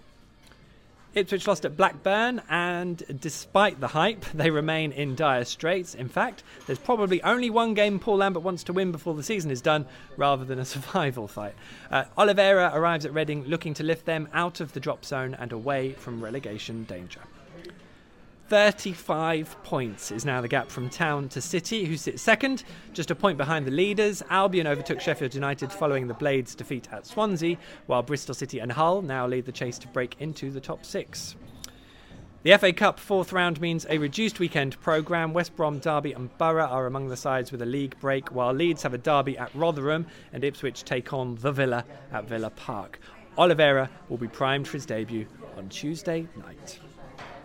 Ipswich lost at Blackburn, and despite the hype, they remain in dire straits. In fact, there's probably only one game Paul Lambert wants to win before the season is done, rather than a survival fight. Uh, Oliveira arrives at Reading looking to lift them out of the drop zone and away from relegation danger. 35 points is now the gap from Town to City, who sit second, just a point behind the leaders. Albion overtook Sheffield United following the Blades' defeat at Swansea, while Bristol City and Hull now lead the chase to break into the top six. The FA Cup fourth round means a reduced weekend programme. West Brom, Derby, and Borough are among the sides with a league break, while Leeds have a derby at Rotherham and Ipswich take on the Villa at Villa Park. Oliveira will be primed for his debut on Tuesday night.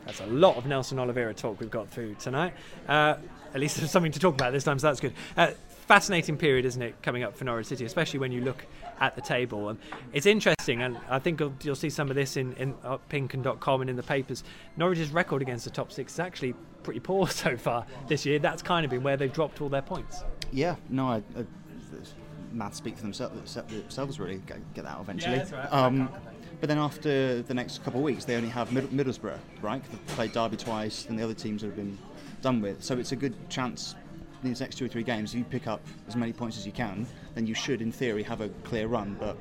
That's a lot of Nelson Oliveira talk we've got through tonight. Uh, at least there's something to talk about this time, so that's good. Uh, fascinating period, isn't it, coming up for Norwich City, especially when you look at the table. And it's interesting, and I think you'll, you'll see some of this in, in uh, pinkun.com and in the papers. Norwich's record against the top six is actually pretty poor so far this year. That's kind of been where they've dropped all their points. Yeah, no, I, I, maths speak for themselves, themselves really. Get, get that out eventually. Yeah, that's right. Um, But then after the next couple of weeks, they only have Mid- Middlesbrough, right? They've played Derby twice, and the other teams have been done with. So it's a good chance in these next two or three games. If you pick up as many points as you can, then you should, in theory, have a clear run. But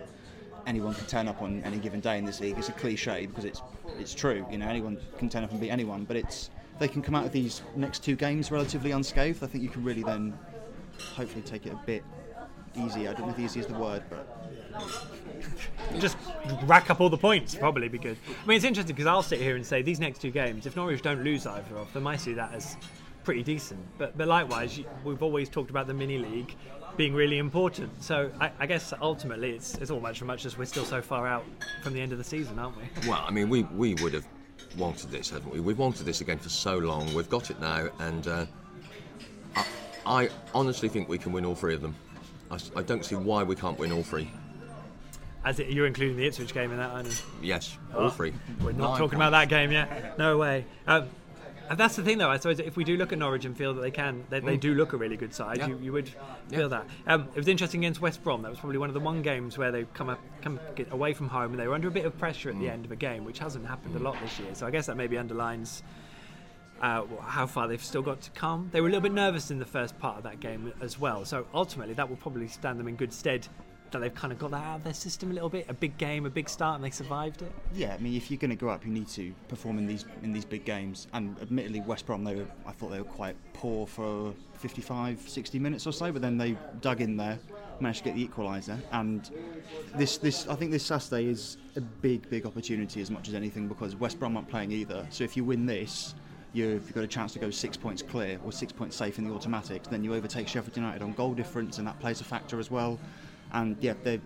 anyone can turn up on any given day in this league. It's a cliche because it's it's true. You know, anyone can turn up and beat anyone. But it's they can come out of these next two games relatively unscathed. I think you can really then hopefully take it a bit easy. I don't know if easy is the word, but just rack up all the points probably be good. I mean, it's interesting because I'll sit here and say these next two games, if Norwich don't lose either of them, I see that as pretty decent. But but likewise, we've always talked about the mini league being really important. So I, I guess ultimately it's it's all much much as we're still so far out from the end of the season, aren't we? Well, I mean, we, we would have wanted this, haven't we? We've wanted this again for so long. We've got it now, and uh, I, I honestly think we can win all three of them. I don't see why we can't win all three. As it, you're including the Ipswich game in that, aren't you? Yes, all three. We're not Nine talking about that game yet. No way. Um, and that's the thing, though. I suppose if we do look at Norwich and feel that they can, they, they do look a really good side. Mm. Yeah. You, you would Yeah. feel that. Um, it was interesting against West Brom. That was probably one of the one games where they come up, come get away from home, and they were under a bit of pressure at the Mm. end of a game, which hasn't happened a lot this year. So I guess that maybe underlines. Uh, how far they've still got to come. They were a little bit nervous in the first part of that game as well. So ultimately, that will probably stand them in good stead. That they've kind of got that out of their system a little bit. A big game, a big start, and they survived it. Yeah, I mean, if you're going to go up, you need to perform in these in these big games. And admittedly, West Brom, they were, I thought they were quite poor for 55, 60 minutes or so, but then they dug in there, managed to get the equaliser. And this, this, I think this Saturday is a big, big opportunity as much as anything because West Brom aren't playing either. So if you win this, you've you've got a chance to go six points clear or six points safe in the automatics. Then you overtake Sheffield United on goal difference, and that plays a factor as well. And yeah, they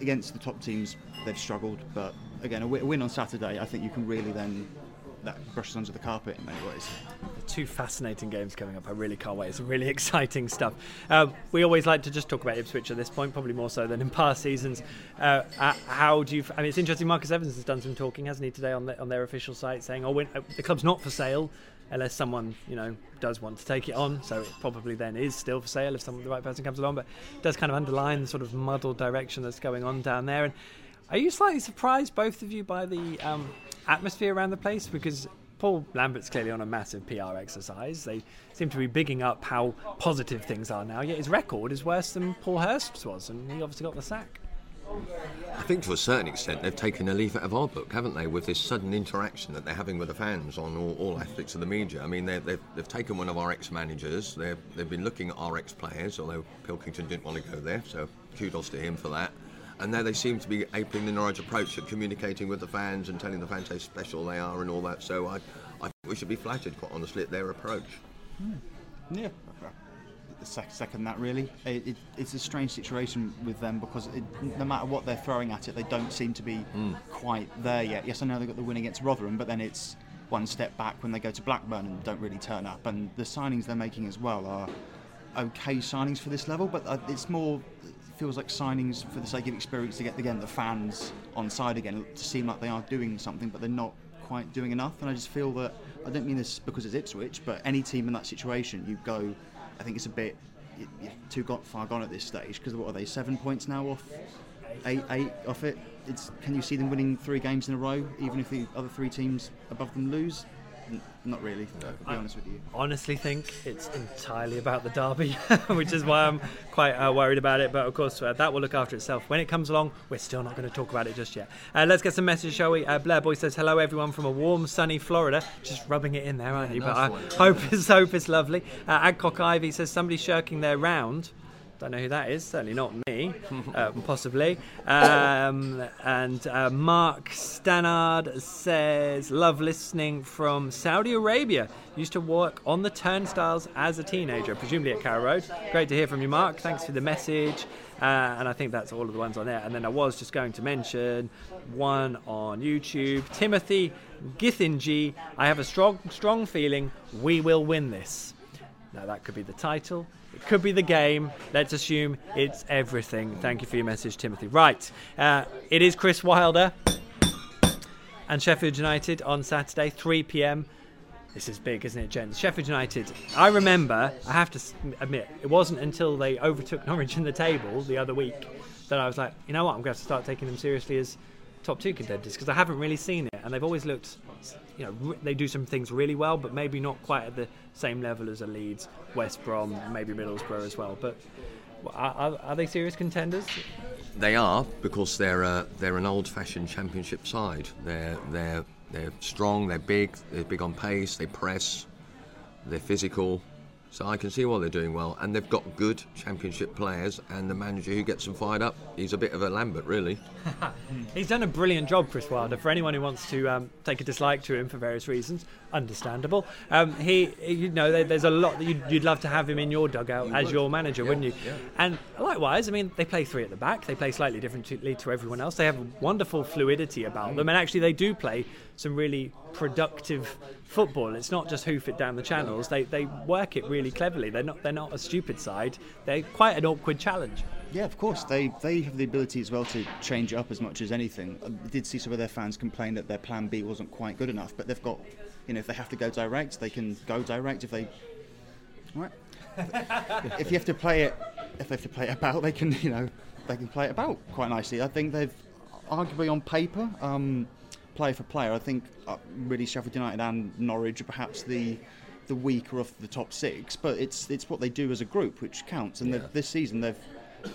against the top teams they've struggled, but again, a win on Saturday, I think you can really then that brushes under the carpet in many ways. two fascinating games coming up. I really can't wait. It's really exciting stuff. Um, we always like to just talk about Ipswich at this point, probably more so than in past seasons. Uh, uh, how do you? I mean, it's interesting. Marcus Evans has done some talking, hasn't he, today on the, on their official site, saying, "Oh, when, uh, the club's not for sale." Unless someone, you know, does want to take it on, so it probably then is still for sale if someone, the right person comes along. But it does kind of underline the sort of muddled direction that's going on down there. And are you slightly surprised, both of you, by the um, atmosphere around the place? Because Paul Lambert's clearly on a massive PR exercise. They seem to be bigging up how positive things are now, yet his record is worse than Paul Hurst's was, and he obviously got the sack. I think to a certain extent they've taken a leaf out of our book, haven't they, with this sudden interaction that they're having with the fans on all, all aspects of the media. I mean, they've, they've, taken one of our ex-managers, they've, they've been looking at our ex-players, although Pilkington didn't want to go there, so kudos to him for that. And now they seem to be aping the Norwich approach of communicating with the fans and telling the fans how special they are and all that. So I, I think we should be flattered, quite honestly, at their approach. Hmm. Yeah. Second that really, it, it, it's a strange situation with them because it, no matter what they're throwing at it, they don't seem to be quite there yet. Yes, I know they got the win against Rotherham, but then it's one step back when they go to Blackburn and don't really turn up. And the signings they're making as well are okay signings for this level, but uh, it's more it feels like signings for the sake of experience to get again the fans on side again to seem like they are doing something, but they're not quite doing enough. And I just feel that I don't mean this because it's Ipswich, but any team in that situation, you go. I think it's a bit too got far gone at this stage because what are they seven points now off eight eight off it? It's can you see them winning three games in a row even if the other three teams above them lose? Not really. To be honest with you. honestly think it's entirely about the derby, which is why I'm quite uh, worried about it. But of course, uh, that will look after itself when it comes along. We're still not going to talk about it just yet. Uh, let's get some messages, shall we? Uh, Blair Boy says hello, everyone from a warm, sunny Florida. Just rubbing it in there, aren't you? nice but I hope it's hope it's lovely. Uh, Adcock Ivy says somebody shirking their round. Don't know who that is. Certainly not me. Uh, possibly. Um, and uh, Mark Stannard says, "Love listening from Saudi Arabia. Used to work on the turnstiles as a teenager, presumably at Carrow Road. Great to hear from you, Mark. Thanks for the message. Uh, and I think that's all of the ones on there. And then I was just going to mention one on YouTube. Timothy Githingy. I have a strong, strong feeling we will win this. Now, that could be the title. It could be the game. Let's assume it's everything. Thank you for your message, Timothy. Right. Uh, it is Chris Wilder and Sheffield United on Saturday, 3 pm. This is big, isn't it, gents? Sheffield United. I remember, I have to admit, it wasn't until they overtook Norwich in the table the other week that I was like, you know what, I'm going to start taking them seriously as top two contenders because I haven't really seen it, and they've always looked, you know, re- they do some things really well, but maybe not quite at the same level as a Leeds, West Brom, maybe Middlesbrough as well. But are, are, they serious contenders? They are because they're a, they're an old-fashioned championship side. They're they're they're strong. They're big. They're big on pace. They press. They're physical. So I can see why they're doing well, and they've got good championship players. And the manager who gets them fired up, he's a bit of a Lambert, really. He's done a brilliant job, Chris Wilder. For anyone who wants to um, take a dislike to him for various reasons, understandable. Um, he, you know, there, there's a lot that you'd, you'd love to have him in your dugout as your manager, wouldn't you? And likewise, I mean, they play three at the back. They play slightly differently to everyone else. They have wonderful fluidity about them, and actually, they do play some really productive football. It's not just hoof it down the channels. They they work it really cleverly. They're not they're not a stupid side. They're quite an awkward challenge. Yeah, of course. They they have the ability as well to change up as much as anything. I did see some of their fans complain that their plan B wasn't quite good enough, but they've got, you know, if they have to go direct, they can go direct. If they, right, if you have to play it, if they have to play it about, they can, you know, they can play it about quite nicely. I think they've, arguably on paper, um, player for player, I think uh, really Sheffield United and Norwich are perhaps the the weaker of the top six, but it's it's what they do as a group which counts. And they've- this season, they've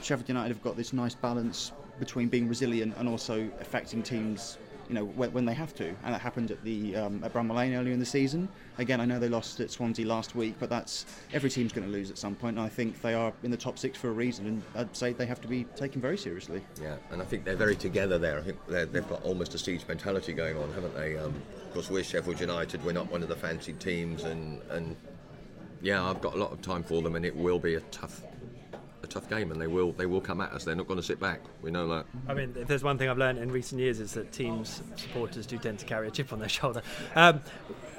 Sheffield United have got this nice balance between being resilient and also affecting teams. You know when, when they have to, and that happened at the um, at Bramall Lane earlier in the season. Again, I know they lost at Swansea last week, but that's every team's going to lose at some point. And I think they are in the top six for a reason, and I'd say they have to be taken very seriously. Yeah, and I think they're very together there. I think they've got almost a siege mentality going on, haven't they? Um, of course, we're Sheffield United. We're not one of the fancy teams, and and yeah, I've got a lot of time for them, and it will be a tough, tough game, and they will they will come at us. They're not going to sit back. We know that. I mean, if there's one thing I've learned in recent years is that teams supporters do tend to carry a chip on their shoulder. Um,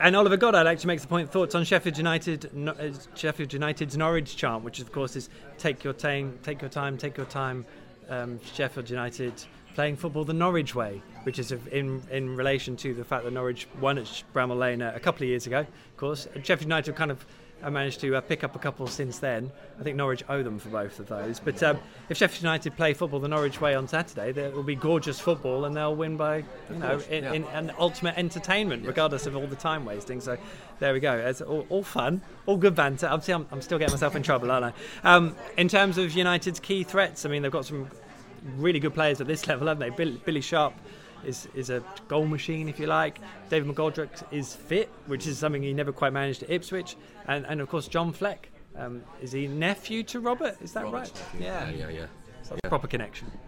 and Oliver Goddard actually makes the point. Thoughts on Sheffield United, no, uh, Sheffield United's Norwich chant, which of course is "Take your time, take your time, take your time." Um, Sheffield United playing football the Norwich way, which is in in relation to the fact that Norwich won at Bramall Lane a couple of years ago. Of course, Sheffield United have kind of I managed to uh, pick up a couple since then. I think Norwich owe them for both of those. But um, if Sheffield United play football the Norwich way on Saturday, there will be gorgeous football and they'll win by, you know, in, yeah. in an ultimate entertainment, regardless of all the time wasting. So there we go. It's all, all fun, all good banter. Obviously, I'm, I'm still getting myself in trouble, aren't I? Um, in terms of United's key threats, I mean, they've got some really good players at this level, haven't they? Bill, Billy Sharp is, is a goal machine, if you like. David McGoldrick is fit, which is something he never quite managed at Ipswich. And, and of course, John Fleck. Um, is he nephew to Robert? Is that Robert's right? nephew. Yeah. yeah, yeah. So that's a proper connection.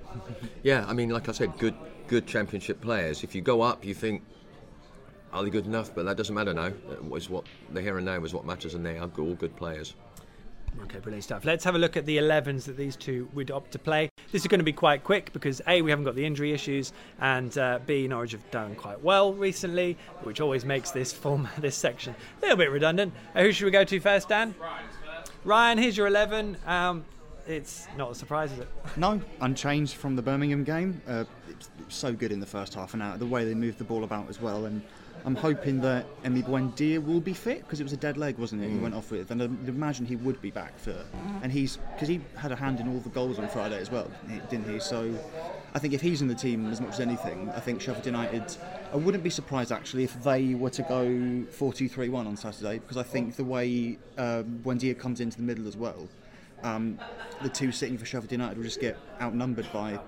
Yeah, I mean, like I said, good good championship players. If you go up, you think, are they good enough? But that doesn't matter now. It was what the here and now is what matters, and they are all good players. Okay, brilliant stuff. Let's have a look at the 11s that these two would opt to play. This is going to be quite quick because A, we haven't got the injury issues, and uh, B, Norwich have done quite well recently, which always makes this form, this section a little bit redundant. Uh, who should we go to first, Dan? Ryan, here's your 11. Um, it's not a surprise, is it? No, unchanged from the Birmingham game. Uh, it's, so good in the first half and hour. The way they moved the ball about as well, and I'm hoping that Emi Buendia will be fit because it was a dead leg, wasn't it? He went off with, and I'd imagine he would be back fit. And he's because he had a hand in all the goals on Friday as well, didn't he? So I think if he's in the team as much as anything, I think Sheffield United. I wouldn't be surprised actually if they were to go 4-2-3-1 on Saturday because I think the way uh, Buendia comes into the middle as well um, the two sitting for Sheffield United will just get outnumbered by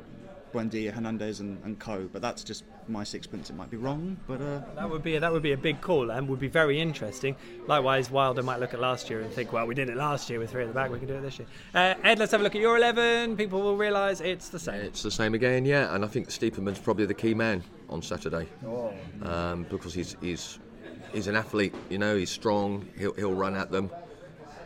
Buendia, Hernandez, and, and Co. But that's just my sixpence. It might be wrong, but uh, That would be that would be a big call and would be very interesting. Likewise, Wilder might look at last year and think, well, we did it last year with three at the back, we can do it this year. Uh, Ed, let's have a look at your 11. People will realise it's the same. It's the same again, yeah. And I think Stiepermann's probably the key man on Saturday um, because he's he's he's an athlete. You know, he's strong. He'll he'll run at them,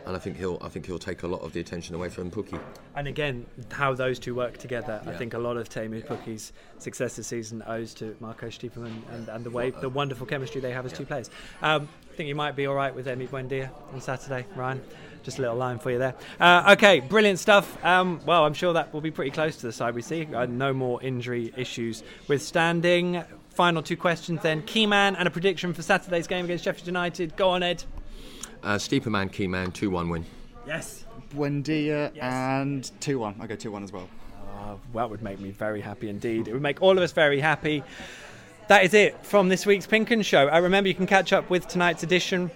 and I think he'll I think he'll take a lot of the attention away from Pukki. And again, how those two work together, I think a lot of Teemu Pukki's success this season owes to Marco Stiepermann and, and the way the wonderful chemistry they have as two players. Um, I think you might be all right with Emi Buendia on Saturday, Ryan. Just a little line for you there. Uh, okay, brilliant stuff. Um, well, I'm sure that will be pretty close to the side we see. Uh, no more injury issues withstanding. Final two questions then. Key man and a prediction for Saturday's game against Sheffield United. Go on, Ed. Uh, Stiepermann, key man, two one win. Yes. Buendia Yes. and 2 1. I go 2 1 as well. Oh, that would make me very happy indeed. It would make all of us very happy. That is it from this week's Pink 'Un Show. I remember you can catch up with tonight's edition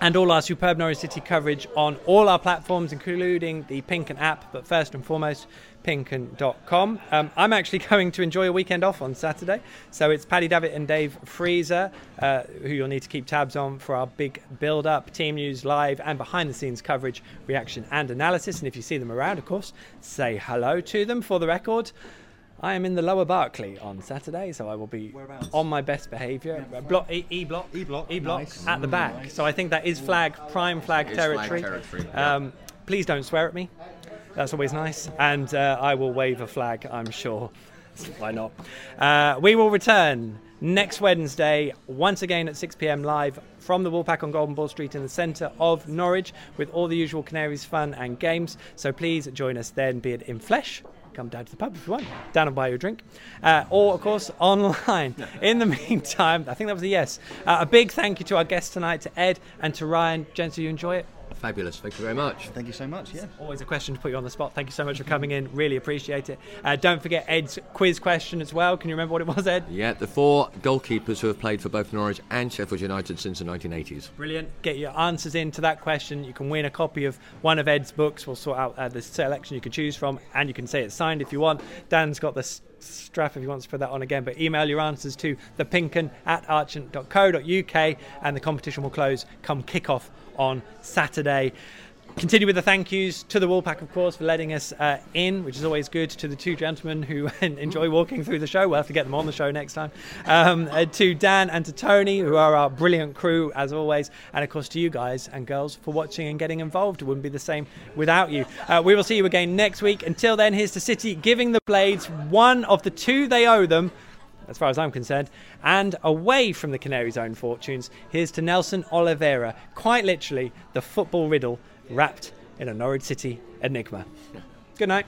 and all our superb Norwich City coverage on all our platforms, including the Pink 'Un app, but first and foremost, Um, I'm actually going to enjoy a weekend off on Saturday, so it's Paddy Davitt and Dave Freezer, uh, who you'll need to keep tabs on for our big build up, team news, live, and behind the scenes coverage, reaction, and analysis. And if you see them around, of course, say hello to them for the record. I am in the lower Barclay on Saturday, so I will be on my best behaviour. Uh, Block E, e block, E block, E block nice. at the back. So I think that is flag, prime flag It is flag territory. territory, yeah. Um, please don't swear at me. That's always nice, and uh, I will wave a flag. I'm sure. Why not? Uh, we will return next Wednesday, once again at 6 pm live from the Woolpack on Golden Ball Street in the centre of Norwich with all the usual Canaries fun and games. So please join us then, be it in flesh. Come down to the pub if you want, down and buy you a drink. Uh, or, of course, online. In the meantime, I think that was a yes. Uh, a big thank you to our guests tonight, to Ed and to Ryan. Gents, do you enjoy it? Fabulous. Thank you very much. Thank you so much. Yeah. Always a question to put you on the spot. Thank you so much for coming in. Really appreciate it. Uh, don't forget Ed's quiz question as well. Can you remember what it was, Ed? Yeah, the four goalkeepers who have played for both Norwich and Sheffield United since the 1980s. Brilliant. Get your answers into that question. You can win a copy of one of Ed's books. We'll sort out uh, the selection you can choose from, and you can say it's signed if you want. Dan's got the s- strap if he wants to put that on again. But email your answers to thepinkun at archant.co.uk, and the competition will close come kick-off on Saturday. Continue with the thank yous to the Woolpack, of course, for letting us uh, in, which is always good. To the two gentlemen who enjoy walking through the show, we'll have to get them on the show next time. Um, uh, to Dan and to Tony, who are our brilliant crew as always, and of course to you guys and girls for watching and getting involved. It wouldn't be the same without you. Uh, we will see you again next week. Until then, here's to City giving the Blades one of the two they owe them as far as I'm concerned. And away from the Canaries' own fortunes, here's to Nelson Oliveira, quite literally the football riddle wrapped in a Norwich City enigma. Good night.